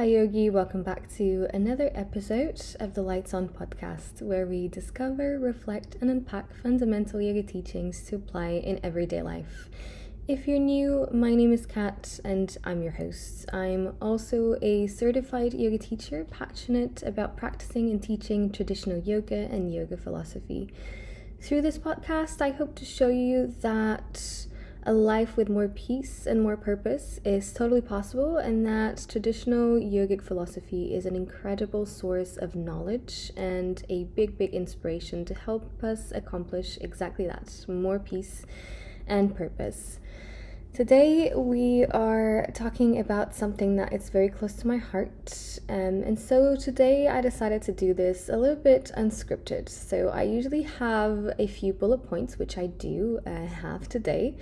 Hi, Yogi. Welcome back to another episode of the Lights On podcast, where we discover, reflect, and unpack fundamental yoga teachings to apply in everyday life. If you're new, my name is Cat and I'm your host. I'm also a certified yoga teacher, passionate about practicing and teaching traditional yoga and yoga philosophy. Through this podcast, I hope to show you that a life with more peace and more purpose is totally possible, and that traditional yogic philosophy is an incredible source of knowledge and a big, big inspiration to help us accomplish exactly that more peace and purpose. Today, we are talking about something that is very close to my heart. Um, and so, today I decided to do this a little bit unscripted. So, I usually have a few bullet points, which I do uh, have today.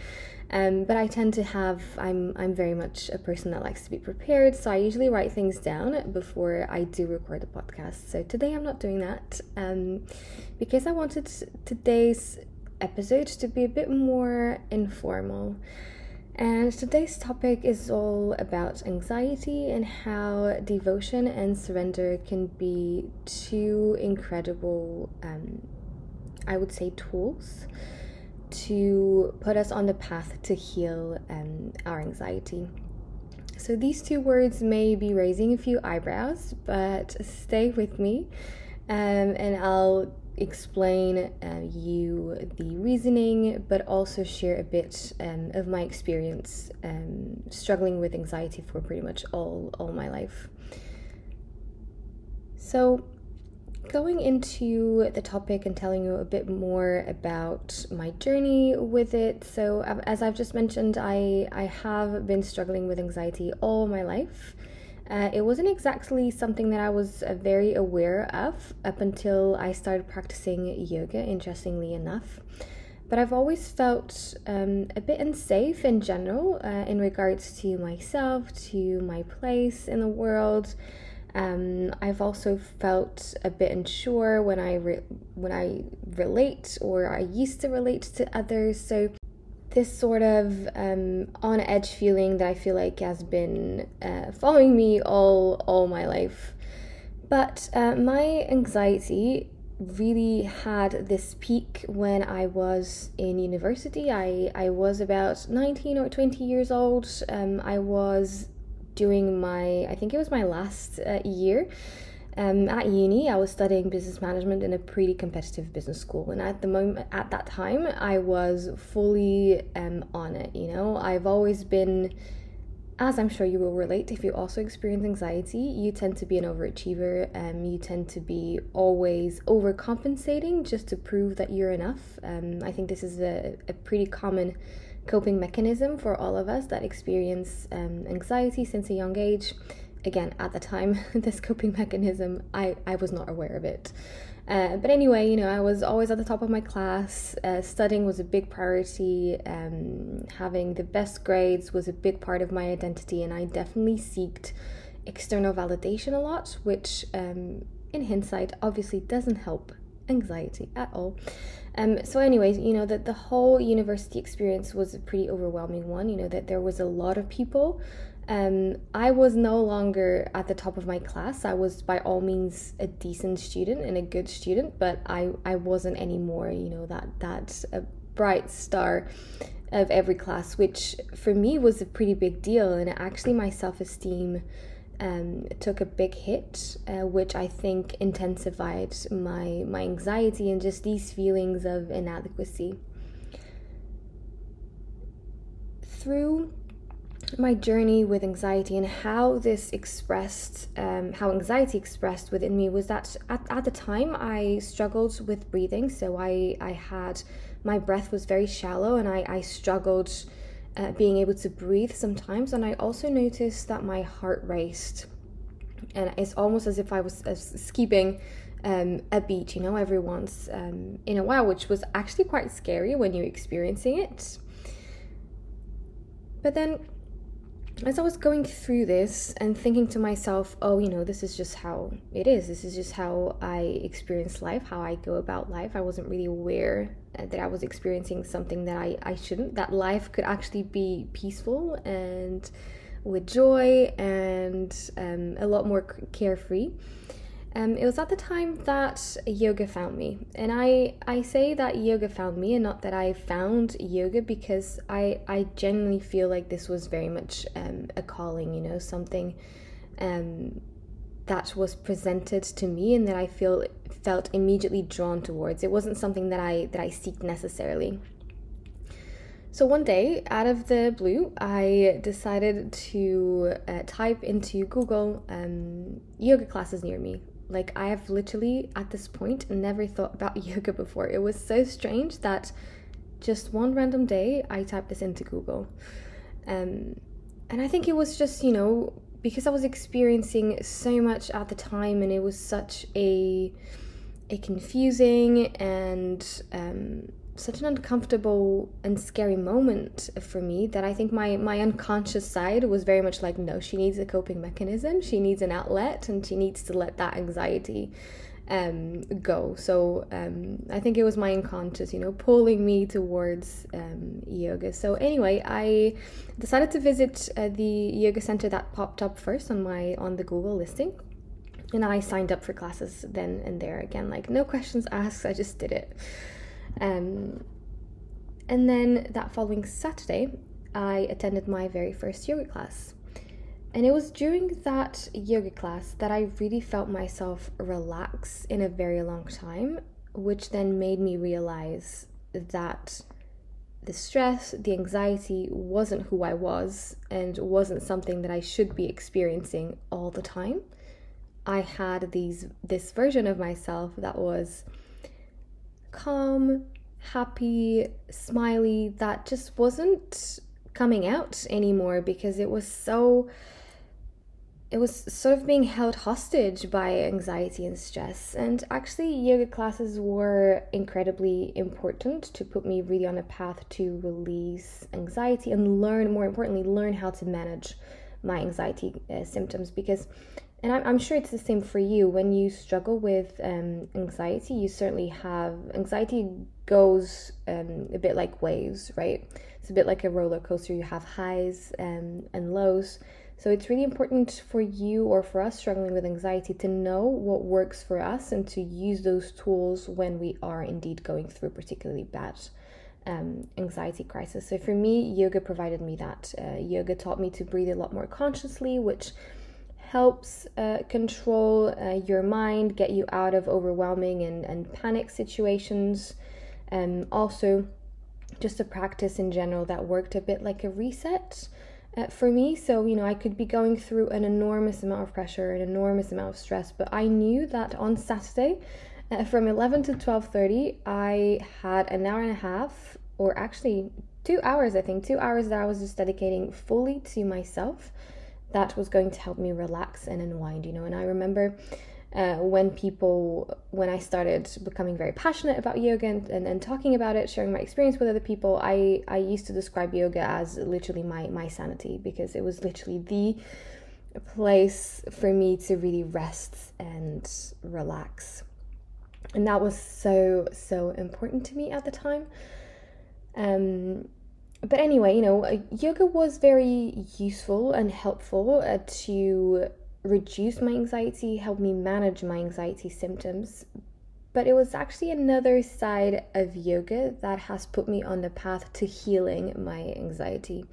Um, but I tend to have, I'm, I'm very much a person that likes to be prepared. So, I usually write things down before I do record the podcast. So, today I'm not doing that um, because I wanted today's episode to be a bit more informal. And today's topic is all about anxiety and how devotion and surrender can be two incredible, um, I would say, tools to put us on the path to heal um, our anxiety. So, these two words may be raising a few eyebrows, but stay with me um, and I'll explain uh, you the reasoning, but also share a bit um, of my experience um, struggling with anxiety for pretty much all all my life. So, going into the topic and telling you a bit more about my journey with it. So, as I've just mentioned, I I have been struggling with anxiety all my life. Uh, it wasn't exactly something that I was uh, very aware of up until I started practicing yoga, interestingly enough. But I've always felt um, a bit unsafe in general uh, in regards to myself, to my place in the world. Um, I've also felt a bit unsure when I re- when I relate or I used to relate to others. So this sort of um, on edge feeling that I feel like has been uh, following me all all my life. But uh, my anxiety really had this peak when I was in university. I, I was about 19 or 20 years old. Um, I was doing my, I think it was my last uh, year um, at uni, I was studying business management in a pretty competitive business school, and at the moment, at that time, I was fully um, on it. You know, I've always been, as I'm sure you will relate, if you also experience anxiety, you tend to be an overachiever. Um, you tend to be always overcompensating just to prove that you're enough. Um, I think this is a, a pretty common coping mechanism for all of us that experience um, anxiety since a young age again at the time this coping mechanism i i was not aware of it. Uh, but anyway you know i was always at the top of my class. Uh, studying was a big priority. Um, having the best grades was a big part of my identity and i definitely seeked external validation a lot which um, in hindsight obviously doesn't help anxiety at all. Um, so anyways you know that the whole university experience was a pretty overwhelming one you know that there was a lot of people um, I was no longer at the top of my class. I was by all means a decent student and a good student, but I, I wasn't anymore, you know, that that a bright star of every class, which for me was a pretty big deal. And actually, my self esteem um, took a big hit, uh, which I think intensified my my anxiety and just these feelings of inadequacy. Through my journey with anxiety and how this expressed, um, how anxiety expressed within me was that at, at the time I struggled with breathing. So I, I had, my breath was very shallow and I, I struggled uh, being able to breathe sometimes. And I also noticed that my heart raced. And it's almost as if I was uh, skipping um, a beat, you know, every once um, in a while, which was actually quite scary when you're experiencing it. But then as I was going through this and thinking to myself, oh, you know, this is just how it is. This is just how I experience life, how I go about life. I wasn't really aware that I was experiencing something that I, I shouldn't, that life could actually be peaceful and with joy and um, a lot more carefree. Um, it was at the time that yoga found me, and I I say that yoga found me, and not that I found yoga, because I I genuinely feel like this was very much um, a calling, you know, something um, that was presented to me, and that I feel felt immediately drawn towards. It wasn't something that I that I seeked necessarily. So one day, out of the blue, I decided to uh, type into Google um, yoga classes near me. Like, I have literally, at this point, never thought about yoga before. It was so strange that just one random day I typed this into Google. Um, and I think it was just, you know, because I was experiencing so much at the time and it was such a a confusing and um, such an uncomfortable and scary moment for me that I think my my unconscious side was very much like no she needs a coping mechanism. She needs an outlet and she needs to let that anxiety um, go. So um, I think it was my unconscious you know pulling me towards um, yoga. So anyway I decided to visit uh, the yoga center that popped up first on my on the Google listing and I signed up for classes then and there again like no questions asked I just did it um, and then that following Saturday, I attended my very first yoga class. And it was during that yoga class that I really felt myself relax in a very long time, which then made me realize that the stress, the anxiety wasn't who I was and wasn't something that I should be experiencing all the time. I had these this version of myself that was calm, happy, smiley that just wasn't coming out anymore because it was so it was sort of being held hostage by anxiety and stress. And actually, yoga classes were incredibly important to put me really on a path to release anxiety and learn, more importantly, learn how to manage my anxiety uh, symptoms because and I'm, I'm sure it's the same for you. When you struggle with um, anxiety you certainly have anxiety goes um, a bit like waves right? It's a bit like a roller coaster. You have highs um, and lows. So it's really important for you or for us struggling with anxiety to know what works for us and to use those tools when we are indeed going through particularly bad um, anxiety crisis. So for me yoga provided me that. Uh, yoga taught me to breathe a lot more consciously which helps uh, control uh, your mind, get you out of overwhelming and, and panic situations. Um, also, just a practice in general that worked a bit like a reset uh, for me. So, you know, I could be going through an enormous amount of pressure, an enormous amount of stress, but I knew that on Saturday, uh, from 11 to 12.30 i had an hour and a half or actually two hours i think two hours that i was just dedicating fully to myself that was going to help me relax and unwind, you know. And I remember uh, when people, when I started becoming very passionate about yoga and, and, and, talking about it, sharing my experience with other people, I, I used to describe yoga as literally my, my sanity because it was literally the place for me to really rest and relax. And that was so, so important to me at the time. Um, but anyway, you know, uh, yoga was very useful and helpful uh, to reduce my anxiety, help me manage my anxiety symptoms. But it was actually another side of yoga that has put me on the path to healing my anxiety.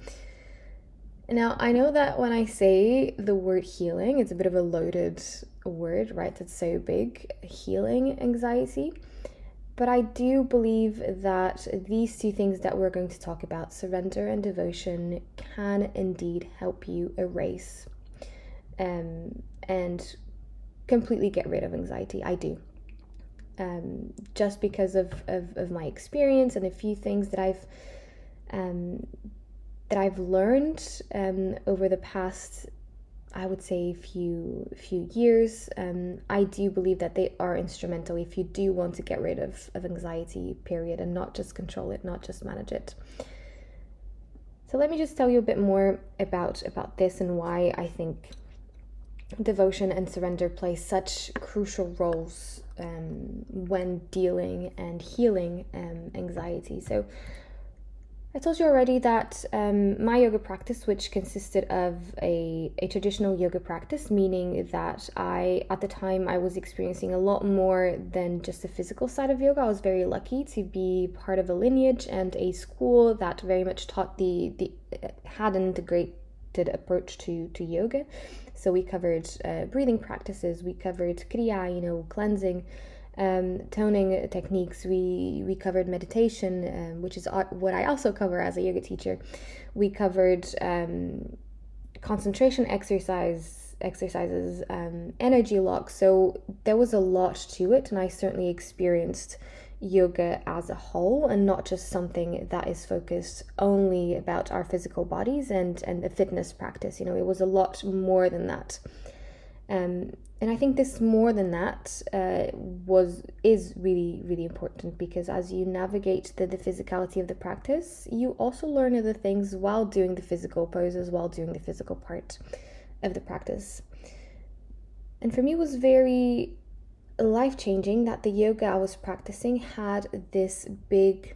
Now, I know that when I say the word healing, it's a bit of a loaded word, right? It's so big healing anxiety. But I do believe that these two things that we're going to talk about, surrender and devotion, can indeed help you erase um, and completely get rid of anxiety. I do. Um, just because of, of, of, my experience and a few things that I've um, that I've learned um, over the past I would say few few years. Um, I do believe that they are instrumental if you do want to get rid of, of anxiety, period, and not just control it, not just manage it. So let me just tell you a bit more about about this and why I think devotion and surrender play such crucial roles um, when dealing and healing um, anxiety. So I told you already that um, my yoga practice, which consisted of a, a traditional yoga practice, meaning that I, at the time, I was experiencing a lot more than just the physical side of yoga. I was very lucky to be part of a lineage and a school that very much taught the, the had an integrated approach to, to yoga. So we covered uh, breathing practices, we covered kriya, you know, cleansing um, toning techniques. We we covered meditation, um, which is what I also cover as a yoga teacher. We covered um, concentration exercise exercises, um, energy locks. So there was a lot to it, and I certainly experienced yoga as a whole and not just something that is focused only about our physical bodies and and the fitness practice you know it was a lot more than that um, and I think this more than that uh, was is really really important because as you navigate the, the physicality of the practice, you also learn other things while doing the physical poses, while doing the physical part of the practice. And for me, it was very life changing that the yoga I was practicing had this big,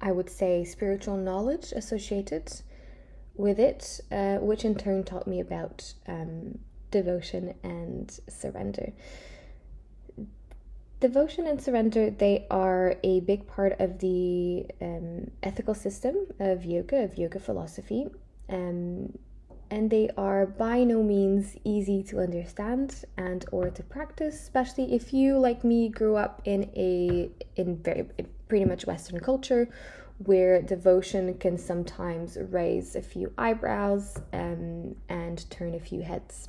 I would say, spiritual knowledge associated with it, uh, which in turn taught me about um, devotion and surrender. Devotion and surrender, they are a big part of the um, ethical system of yoga, of yoga philosophy. Um, and they are by no means easy to understand and or to practice especially if you like me grew up in a in very pretty much western culture where devotion can sometimes raise a few eyebrows um, and turn a few heads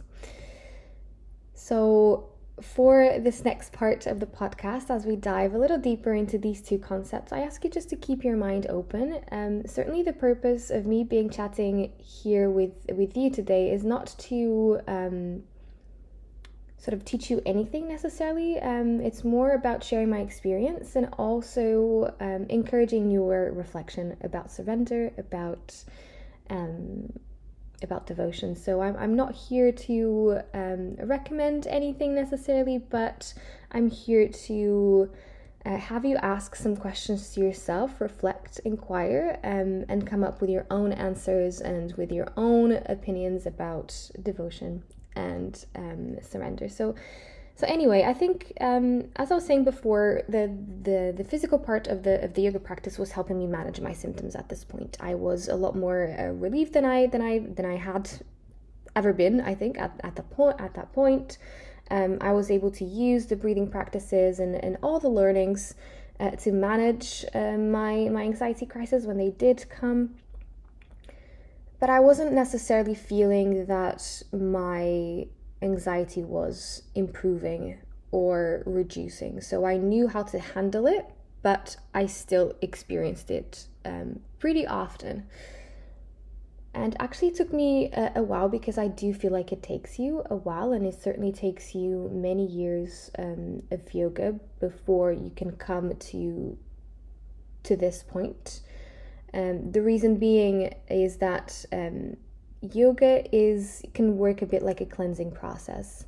so, for this next part of the podcast, as we dive a little deeper into these two concepts, I ask you just to keep your mind open. Um, certainly, the purpose of me being chatting here with with you today is not to um, sort of teach you anything necessarily. Um, it's more about sharing my experience and also um, encouraging your reflection about surrender, about um, about devotion. So I'm, I'm not here to um, recommend anything necessarily, but I'm here to uh, have you ask some questions to yourself, reflect, inquire, um, and come up with your own answers and with your own opinions about devotion and um, surrender. So so anyway, I think um, as I was saying before, the, the the physical part of the of the yoga practice was helping me manage my symptoms at this point. I was a lot more uh, relieved than I than I than I had ever been. I think at at the point at that point, um, I was able to use the breathing practices and and all the learnings uh, to manage uh, my my anxiety crisis when they did come. But I wasn't necessarily feeling that my anxiety was improving or reducing. So I knew how to handle it, but I still experienced it um, pretty often. And actually, it took me a, a, while because I do feel like it takes you a while, and it certainly takes you many years um, of yoga before you can come to to this point. Um, the reason being is that um, yoga is can work a bit like a cleansing process.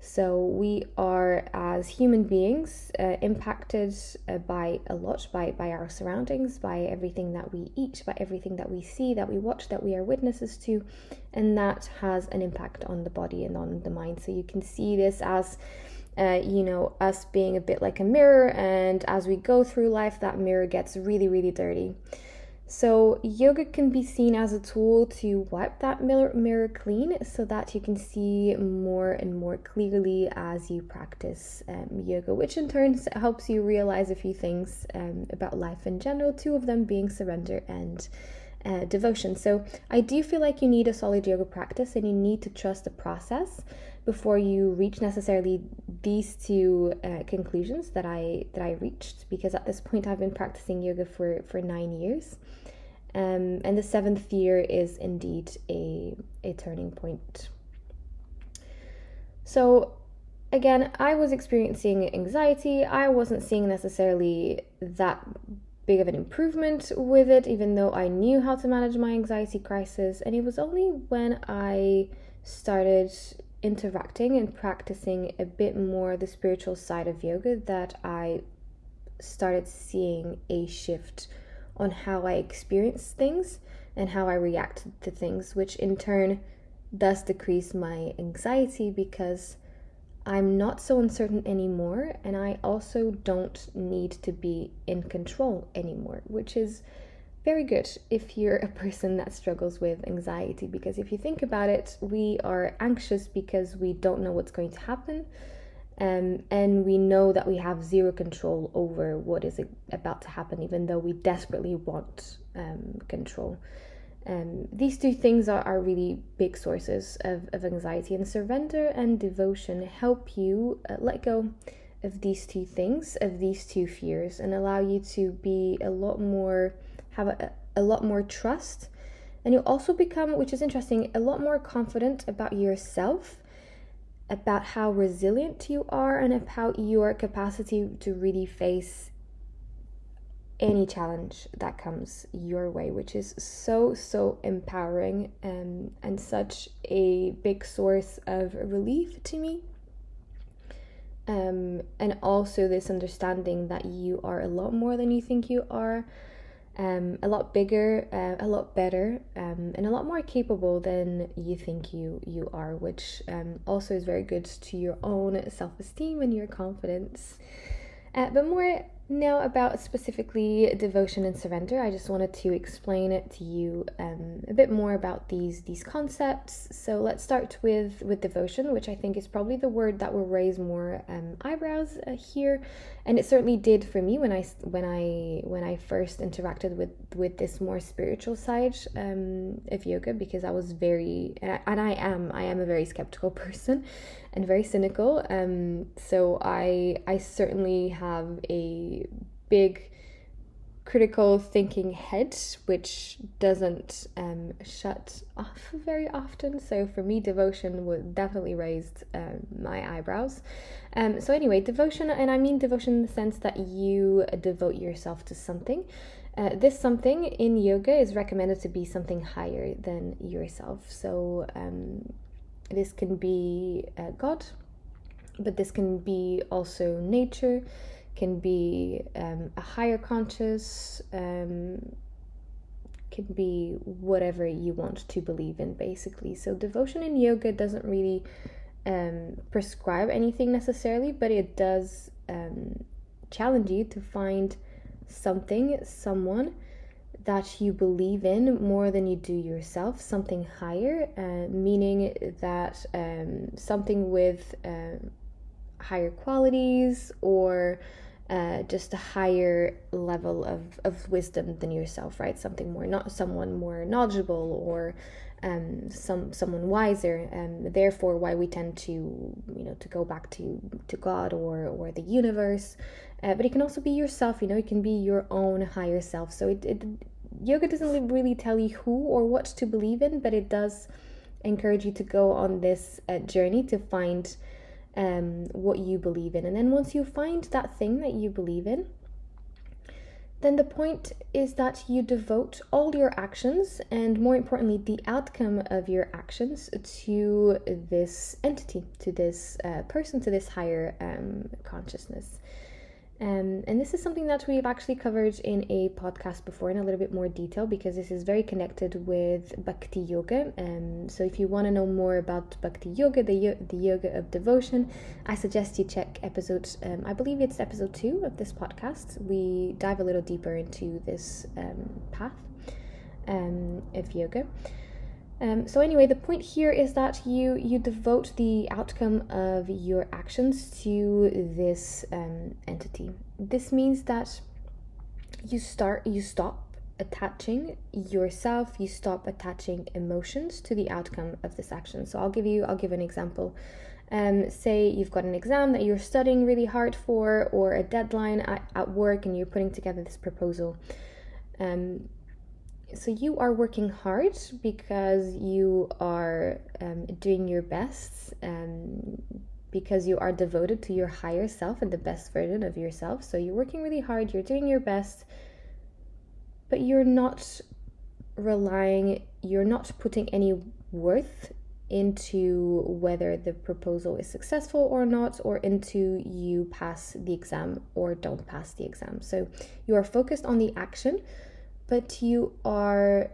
So we are as human beings uh, impacted uh, by a lot by by our surroundings, by everything that we eat, by everything that we see, that we watch, that we are witnesses to, and that has an impact on the body and on the mind. So you can see this as uh, you know, us being a bit like a mirror, and as we go through life, that mirror gets really, really dirty. So, yoga can be seen as a tool to wipe that mirror, mirror clean so that you can see more and more clearly as you practice um, yoga, which in turn helps you realize a few things um, about life in general, two of them being surrender and uh, devotion. So, I do feel like you need a solid yoga practice and you need to trust the process before you reach necessarily these two uh, conclusions that I that I reached because at this point I've been practicing yoga for for nine years um, and the seventh year is indeed a, a turning point. So, again, I was experiencing anxiety. I wasn't seeing necessarily that big of an improvement with it, even though I knew how to manage my anxiety crisis. And it was only when I started interacting and practicing a bit more the spiritual side of yoga that I started seeing a shift on how I experience things and how I react to things, which in turn does decrease my anxiety because I'm not so uncertain anymore, and I also don't need to be in control anymore, which is very good if you're a person that struggles with anxiety. Because if you think about it, we are anxious because we don't know what's going to happen. Um, and we know that we have zero control over what is about to happen, even though we desperately want um, control. Um, these two things are, are really big sources of, of anxiety, and surrender and devotion help you uh, let go of these two things, of these two fears, and allow you to be a lot more, have a, a lot more trust. And you also become, which is interesting, a lot more confident about yourself, about how resilient you are, and about your capacity to really face any challenge that comes your way, which is so, so empowering and, and such a big source of relief to me. Um, and also, this understanding that you are a lot more than you think you are, um, a lot bigger, uh, a lot better, um, and a lot more capable than you think you, you are, which um, also is very good to your own self esteem and your confidence. Uh, but more now, about specifically devotion and surrender, I just wanted to explain it to you um, a bit more about these these concepts. So let's start with with devotion, which I think is probably the word that will raise more um, eyebrows uh, here, and it certainly did for me when I when I when I first interacted with with this more spiritual side um, of yoga, because I was very and I, and I am I am a very skeptical person, and very cynical. Um, so I I certainly have a big critical thinking head which doesn't um, shut off very often. So for me devotion would definitely raised um, my eyebrows. Um, so anyway devotion and i mean devotion in the sense that you devote yourself to something. Uh, this something in yoga is recommended to be something higher than yourself. So um, this can be uh, God, but this can be also nature, can be um, a higher conscious, um, can be whatever you want to believe in, basically. So, devotion in yoga doesn't really um, prescribe anything necessarily, but it does um, challenge you to find something, someone that you believe in more than you do yourself, something higher, uh, meaning that um, something with um, higher qualities or uh, just a higher level of, of wisdom than yourself, right? Something more, not someone more knowledgeable or um, some someone wiser. And therefore, why we tend to, you know, to go back to to God or or the universe. Uh, but it can also be yourself. You know, it can be your own higher self. So it, it yoga doesn't really tell you who or what to believe in, but it does encourage you to go on this uh, journey to find um, what you believe in. And then once you find that thing that you believe in, then the point is that you devote all your actions and, more importantly, the outcome of your actions to this entity, to this uh, person, to this higher um, consciousness. Um, and this is something that we've actually covered in a podcast before in a little bit more detail because this is very connected with Bhakti Yoga. Um, so if you want to know more about Bhakti Yoga, the, the yoga of devotion, I suggest you check episode, um, I believe it's episode two of this podcast. We dive a little deeper into this um, path um, of yoga. Um, so anyway, the point here is that you you devote the outcome of your actions to this um, entity. This means that you start you stop attaching yourself. You stop attaching emotions to the outcome of this action. So I'll give you I'll give an example. Um, say you've got an exam that you're studying really hard for, or a deadline at, at work, and you're putting together this proposal. Um, so you are working hard because you are um, doing your best um, because you are devoted to your higher self and the best version of yourself. So you're working really hard you're doing your best but you're not relying you're not putting any worth into whether the proposal is successful or not or into you pass the exam or don't pass the exam. So you are focused on the action but you are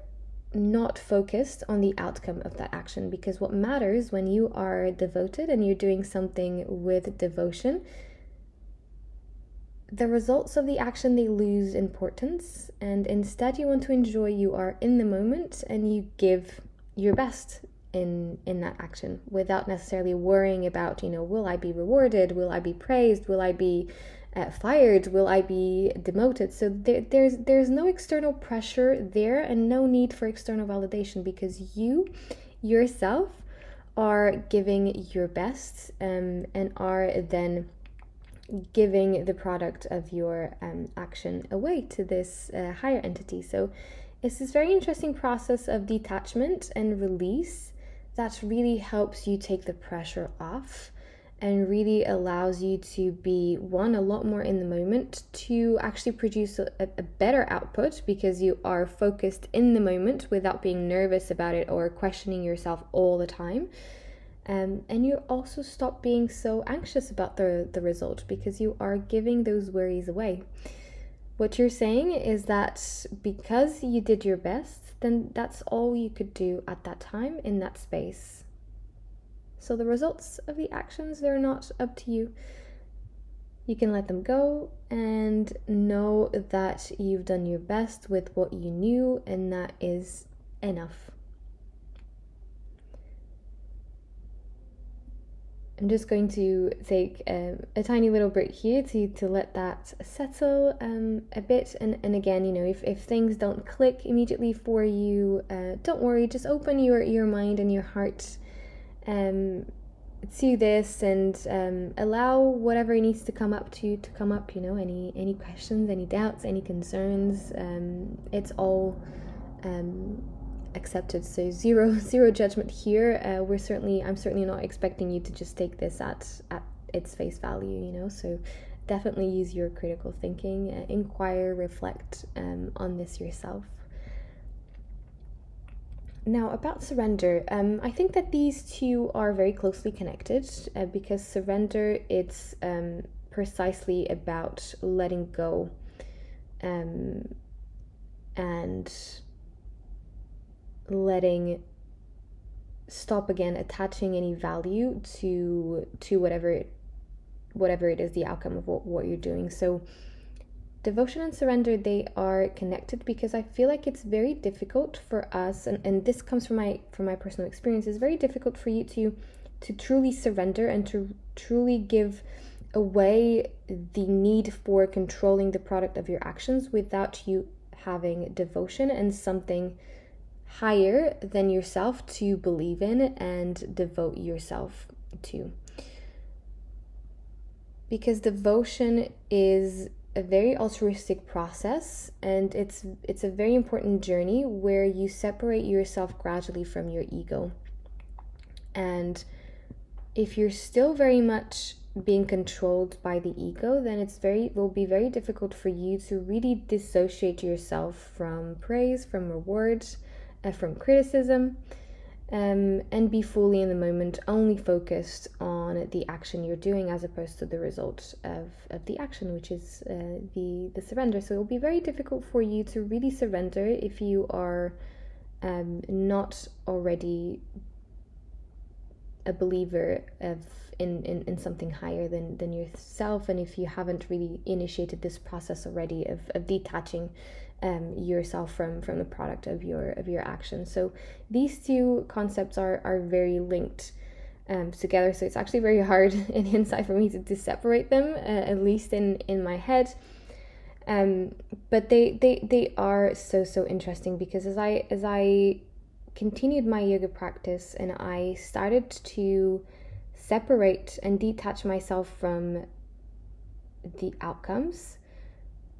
not focused on the outcome of that action because what matters when you are devoted and you're doing something with devotion the results of the action they lose importance and instead you want to enjoy you are in the moment and you give your best in in that action without necessarily worrying about you know will i be rewarded? Will i be praised? Will i be uh, fired will i be demoted. So there, there's there's no external pressure there and no need for external validation because you yourself are giving your best um, and are then giving the product of your um, action away to this uh, higher entity. So it's this very interesting process of detachment and release that really helps you take the pressure off and really allows you to be one a lot more in the moment to actually produce a, a, better output because you are focused in the moment without being nervous about it or questioning yourself all the time um, and you also stop being so anxious about the, the result because you are giving those worries away what you're saying is that because you did your best then that's all you could do at that time in that space. So the results of the actions, they're not up to you. You can let them go and know that you've done your best with what you knew, and that is enough. I'm just going to take um, a tiny little break here to, to let that settle um, a bit. And, and again, you know, if, if things don't click immediately for you, uh, don't worry, just open your, your mind and your heart um, to this and um, allow whatever needs to come up to you to come up, you know, any, any questions, any doubts, any concerns. Um, it's all um, accepted so zero zero judgment here uh, we're certainly i'm certainly not expecting you to just take this at at its face value you know so definitely use your critical thinking uh, inquire reflect um, on this yourself now about surrender um, i think that these two are very closely connected uh, because surrender it's um, precisely about letting go um, and letting stop again attaching any value to to whatever it, whatever it is the outcome of what, what you're doing. So devotion and surrender they are connected because i feel like it's very difficult for us and, and this comes from my from my personal experience it's very difficult for you to to truly surrender and to truly give away the need for controlling the product of your actions without you having devotion and something higher than yourself to believe in and devote yourself to. Because devotion is a very altruistic process and it's it's a very important journey where you separate yourself gradually from your ego. And if you're still very much being controlled by the ego, then it's very will be very difficult for you to really dissociate yourself from praise, from rewards, uh, from criticism, um, and be fully in the moment, only focused on the action you're doing as opposed to the result of, of the action, which is uh, the, the surrender. So it will be very difficult for you to really surrender if you are um, not already a believer of in, in, in something higher than, than yourself and if you haven't really initiated this process already of, of detaching um, yourself from from the product of your of your actions. So these two concepts are are very linked um, together. So it's actually very hard in insight for me to, to separate them, uh, at least in in my head. Um, but they they they are so so interesting because as I as I continued my yoga practice and I started to separate and detach myself from the outcomes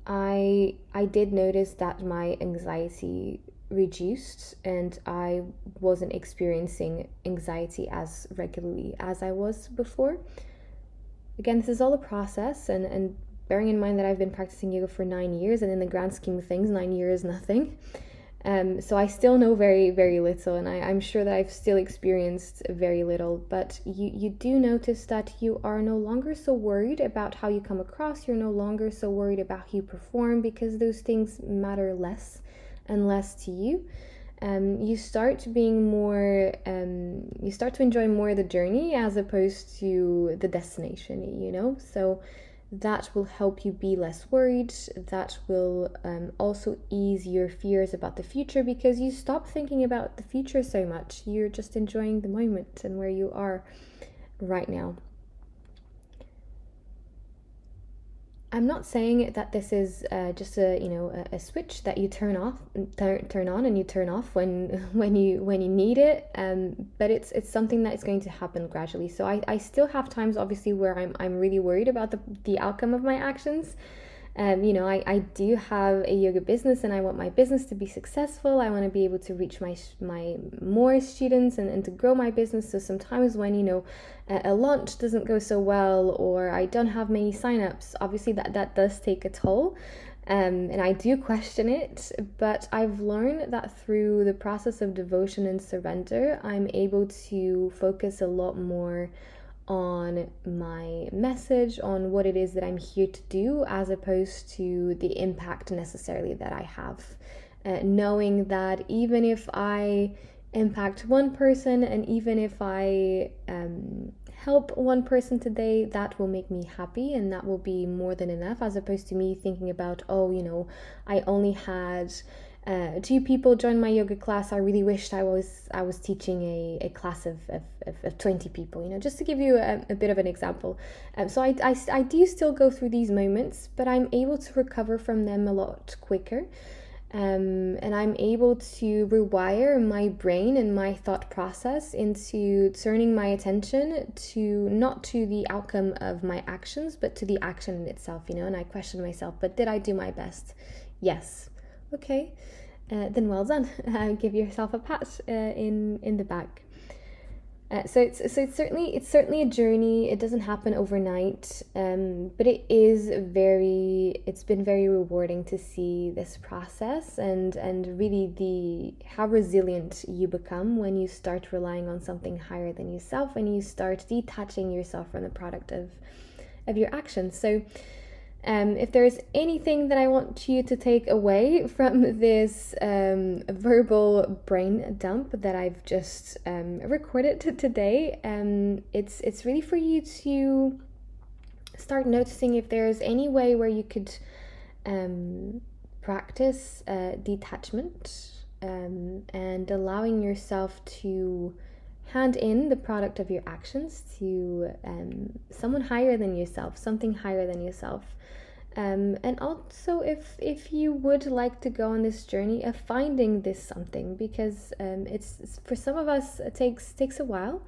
I I did notice that my anxiety reduced and I wasn't experiencing anxiety as regularly as I was before. Again, this is all a process and, and bearing in mind that I've been practicing yoga for nine years and in the grand scheme of things, nine years is nothing. Um, so I still know very, very little, and I, I'm sure that I've still experienced very little. But you, you do notice that you are no longer so worried about how you come across. You're no longer so worried about how you perform because those things matter less. and less to you um, you start being more um, you start to enjoy more the journey as opposed to the destination you know so that will help you be less worried that will um, also ease your fears about the future because you stop thinking about the future so much. You're just enjoying the moment and where you are right now I'm not saying that this is uh, just a you know a, a, switch that you turn off, turn, turn on, and you turn off when when you when you need it. Um, but it's it's something that is going to happen gradually. So I, I still have times obviously where I'm I'm really worried about the the outcome of my actions, um, you know, I, I do have a yoga business and I want my business to be successful. I want to be able to reach my my more students and, and to grow my business. So sometimes when, you know, a, a launch doesn't go so well or I don't have many signups, obviously that, that does take a toll. Um, and I do question it, but I've learned that through the process of devotion and surrender, I'm able to focus a lot more on my message, on what it is that I'm here to do, as opposed to the impact necessarily that I have. Uh, knowing that even if I impact one person and even if I um, help one person today, that will make me happy and that will be more than enough, as opposed to me thinking about, oh, you know, I only had uh, two people joined my yoga class. I really wished I was I was teaching a, a class of, of, of, 20 people, you know, just to give you a, a bit of an example. Um, so I, I, I do still go through these moments, but I'm able to recover from them a lot quicker. Um, and I'm able to rewire my brain and my thought process into turning my attention to not to the outcome of my actions, but to the action in itself, you know. And I question myself, but did I do my best? Yes okay, uh, then well done. Uh, give yourself a pat uh, in in the back. Uh, so it's so it's certainly it's certainly a journey. It doesn't happen overnight, um, but it is very. It's been very rewarding to see this process and and really the how resilient you become when you start relying on something higher than yourself and you start detaching yourself from the product of of your actions. So um, if there's anything that I want you to take away from this um, verbal brain dump that I've just um, recorded today, um, it's it's really for you to start noticing if there's any way where you could um, practice uh, detachment um, and allowing yourself to hand in the product of your actions to um, someone higher than yourself, something higher than yourself. Um, and also, if if you would like to go on this journey of finding this something, because um, it's, for some of us it takes takes a while.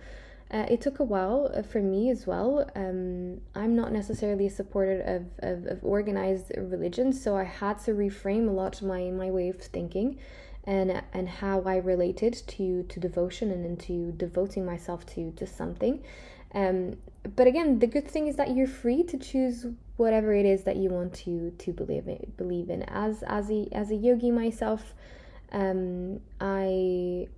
Uh, it took a while uh, for me as well. Um, I'm not necessarily a supporter of, of, of organized religion, so I had to reframe a lot my my way of thinking and and how I related to to devotion and into devoting myself to to something. Um, but again, the good thing is that you're free to choose whatever it is that you want to to believe in. Believe in. As as a as a yogi myself, um, I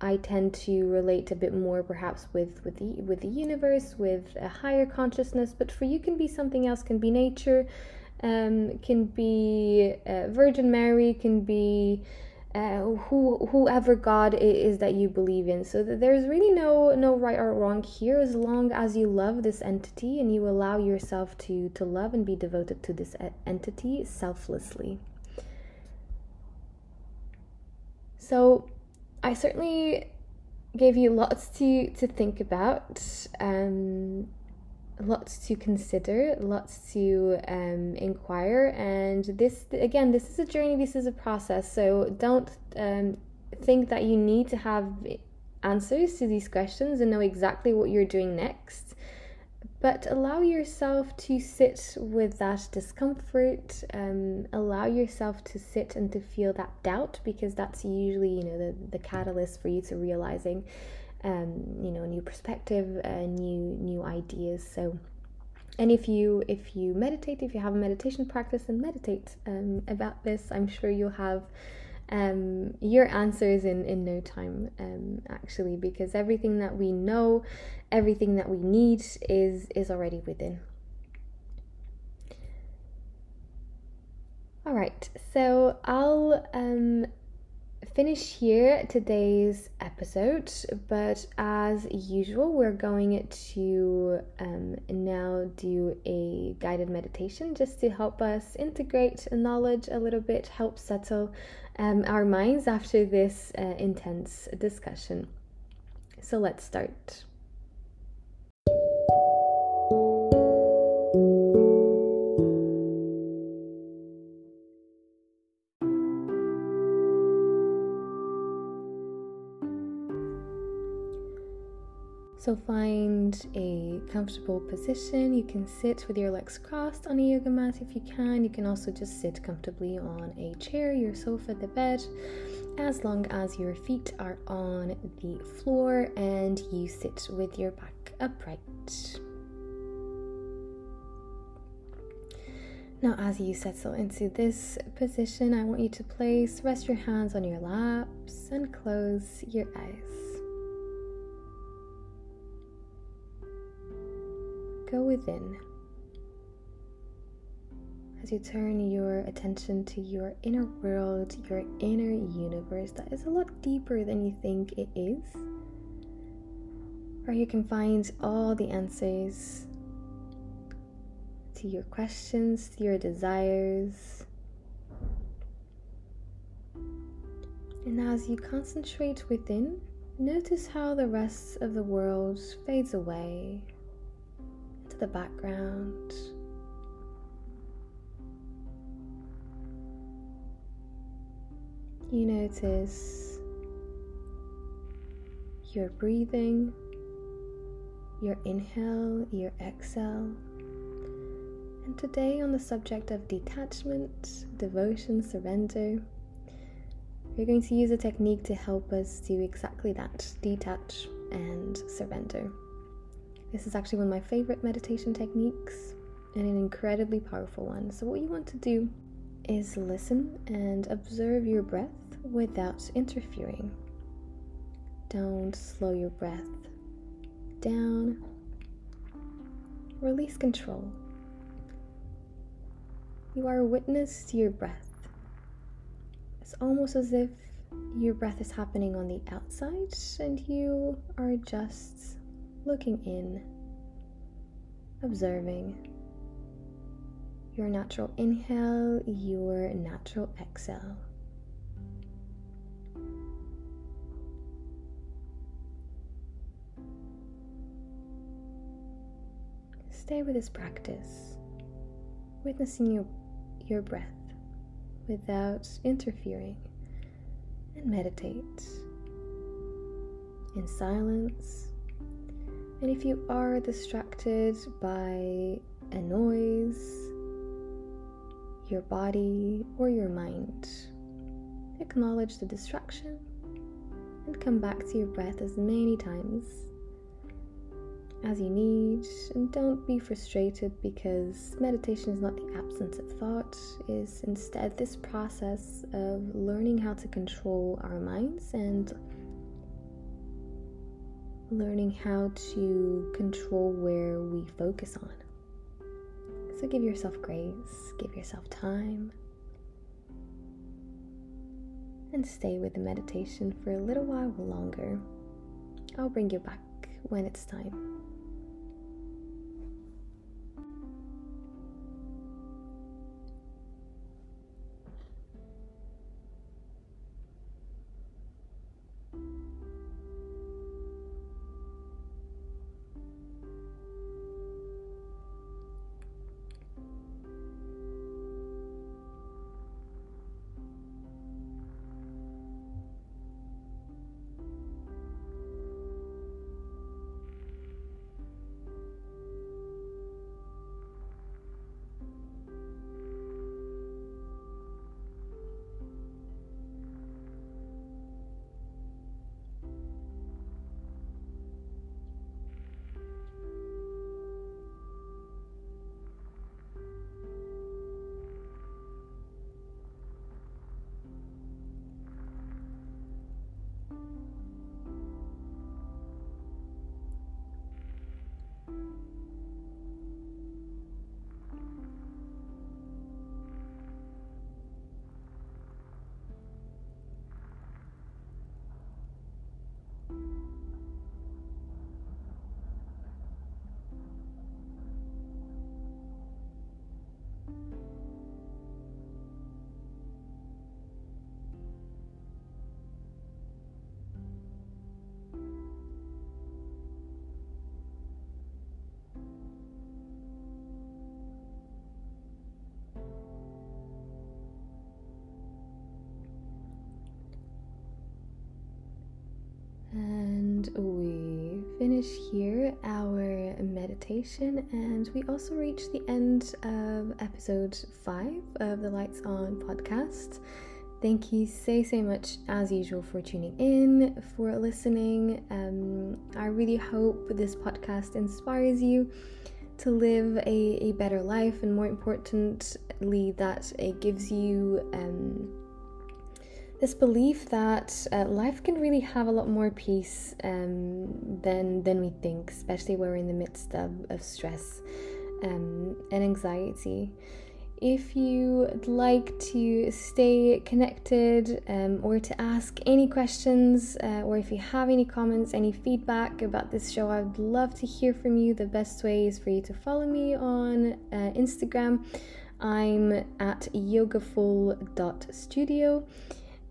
I tend to relate a bit more perhaps with with the with the universe, with a higher consciousness. But for you, can be something else. Can be nature um, can be uh, Virgin Mary, can be uh, who whoever God is that you believe in. So there's really no no right or wrong here, as long as you love this entity and you allow yourself to to love and be devoted to this entity selflessly. So I certainly gave you lots to to think about. Um, lots to consider, lots to um, inquire, and this again, this is a journey. This is a process. So don't um, think that you need to have answers to these questions and know exactly what you're doing next. But allow yourself to sit with that discomfort. Um, allow yourself to sit and to feel that doubt because that's usually, you know, the, the catalyst for you to realizing um, you know, new perspective, uh, new new ideas. So, and if you if you meditate, if you have a meditation practice and meditate um, about this, I'm sure you'll have um, your answers in in no time. Um, actually, because everything that we know, everything that we need is is already within. All right, so I'll um, finish here today's episode, but as usual, we're going to um, now do a guided meditation just to help us integrate knowledge a little bit, help settle um, our minds after this uh, intense discussion. So let's start. So find a comfortable position. You can sit with your legs crossed on a yoga mat if you can. You can also just sit comfortably on a chair, your sofa, the bed, as long as your feet are on the floor and you sit with your back upright. Now, as you settle into this position, I want you to place, rest your hands on your laps and close your eyes. Go within as you turn your attention to your inner world, your inner universe that is a lot deeper than you think it is, where you can find all the answers to your questions, to your desires. And as you concentrate within, notice how the rest of the world fades away the background. You notice your breathing, your inhale, your exhale. And today, on the subject of detachment, devotion, surrender, we're going to use a technique to help us do exactly that detach and surrender. This is actually one of my favorite meditation techniques and an incredibly powerful one. So, what you want to do is listen and observe your breath without interfering. Don't slow your breath down. Release control. You are a witness to your breath. It's almost as if your breath is happening on the outside and you are just looking in, observing your natural inhale, your natural exhale. Stay with this practice, witnessing your, your breath without interfering, and meditate in silence and if you are distracted by a noise, your body, or your mind, acknowledge the distraction and come back to your breath as many times as you need. And don't be frustrated because meditation is not the absence of thought. Is instead this process of learning how to control our minds and learning how to control where we focus on. So give yourself grace, give yourself time, and stay with the meditation for a little while longer. I'll bring you back when it's time. We finish here our meditation, and we also reach the end of episode five of the Lights On podcast. Thank you so, so much, as usual, for tuning in, for listening. Um, I really hope this podcast inspires you to live a, a better life, and more importantly, that it gives you. Um, this belief that uh, life can really have a lot more peace um, than than we think, especially when we're in the midst of, of stress um, and anxiety. If you'd like to stay connected um, or to ask any questions, uh, or if you have any comments, any feedback about this show, I'd love to hear from you. The best way is for you to follow me on uh, Instagram. I'm at yogaful.studio.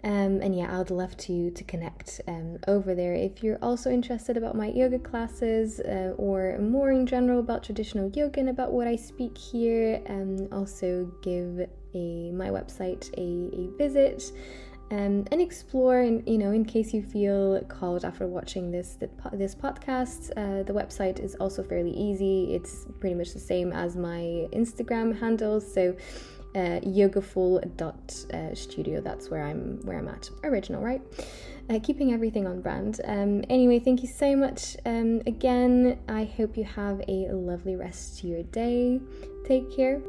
Um, and yeah, I'd love to to connect um, over there. If you're also interested about my yoga classes uh, or more in general about traditional yoga and about what I speak here, um, also give a my website a, a visit. Um, and explore and you know in case you feel called after watching this this podcast uh, the website is also fairly easy it's pretty much the same as my instagram handles so uh, yogaful.studio. That's where I'm where I'm at. Original, right? Uh, keeping everything on brand. Um, anyway, thank you so much. Um, again, I hope you have a lovely rest to your day. Take care.